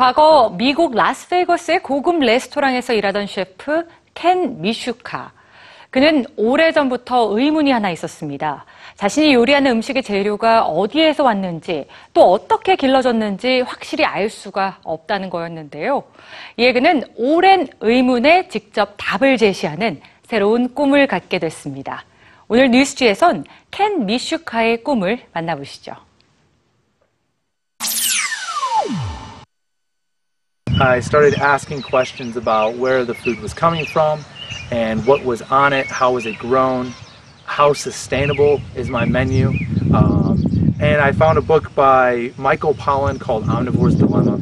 과거 미국 라스베이거스의 고급 레스토랑에서 일하던 셰프 켄 미슈카. 그는 오래전부터 의문이 하나 있었습니다. 자신이 요리하는 음식의 재료가 어디에서 왔는지 또 어떻게 길러졌는지 확실히 알 수가 없다는 거였는데요. 이에 그는 오랜 의문에 직접 답을 제시하는 새로운 꿈을 갖게 됐습니다. 오늘 뉴스지에선 켄 미슈카의 꿈을 만나보시죠. I started asking questions about where the food was coming from and what was on it, how was it grown, how sustainable is my menu. Um, and I found a book by Michael Pollan called Omnivore's Dilemma.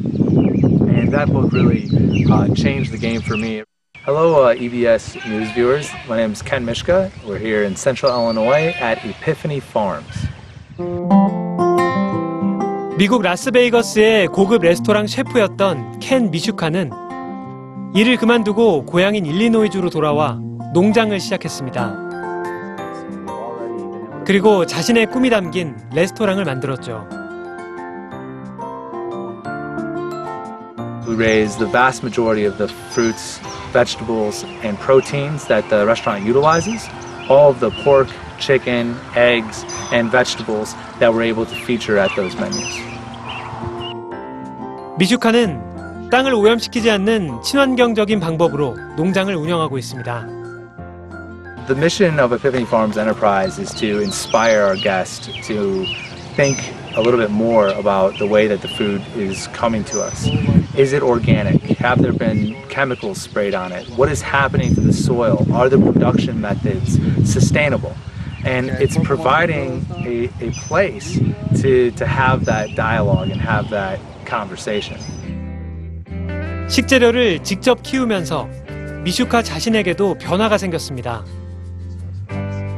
And that book really uh, changed the game for me. Hello, uh, EBS News viewers. My name is Ken Mishka. We're here in central Illinois at Epiphany Farms. 미국 라스베이거스의 고급 레스토랑 셰프였던 켄 미슈카는 일을 그만두고 고향인 일리노이주로 돌아와 농장을 시작했습니다. 그리고 자신의 꿈이 담긴 레스토랑을 만들었죠. We raise the vast majority of the fruits, vegetables, and proteins that the restaurant utilizes. All of the pork, chicken, eggs, and vegetables that we're able to feature at those menus. 미슈카는 땅을 오염시키지 않는 친환경적인 방법으로 농장을 운영하고 있습니다. The mission of Epiphany Farms Enterprise is to inspire our guests to think a little bit more about the way that the food is coming to us. Is it organic? Have there been chemicals sprayed on it? What is happening to the soil? Are the production methods sustainable? And it's providing a, a place to, to have that dialogue and have that conversation. 식재료를 직접 키우면서 미슈카 자신에게도 변화가 생겼습니다.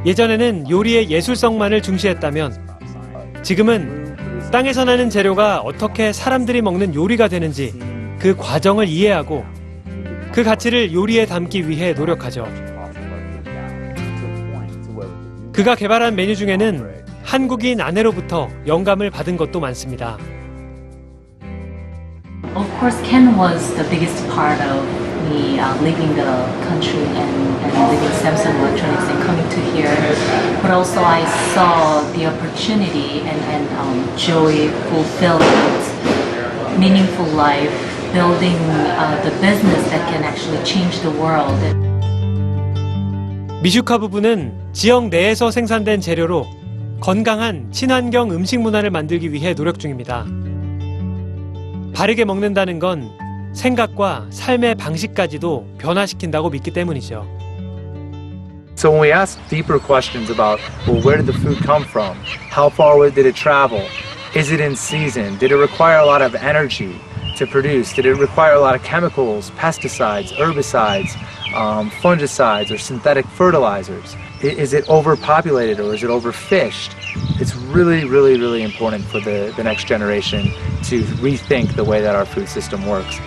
예전에는 요리의 예술성만을 중시했다면 지금은 땅에서 나는 재료가 어떻게 사람들이 먹는 요리가 되는지 그 과정을 이해하고 그 가치를 요리에 담기 위해 노력하죠. 그가 개발한 메뉴 중에는 한국인 아내로부터 영감을 받은 것도 많습니다. Of course, Ken was the biggest part of me uh, leaving the country and, and leaving Samsung Electronics and coming to here. But also, I saw the opportunity and, and um, joy, fulfillment, meaningful life, building uh, the business that can actually change the world. 미슈카 부부는 지역 내에서 생산된 재료로 건강한 친환경 음식 문화를 만들기 위해 노력 중입니다. 바르게 먹는다는 건 생각과 삶의 방식까지도 변화시킨다고 믿기 때문이죠. So when we ask deeper questions about, well, where did the food come from? How far away did it travel? Is it in season? Did it require a lot of energy to produce? Did it require a lot of chemicals, pesticides, herbicides, um, fungicides, or synthetic fertilizers? Is it overpopulated or is it overfished? It's really, really, really important for the, the next generation to rethink the way that our food system works.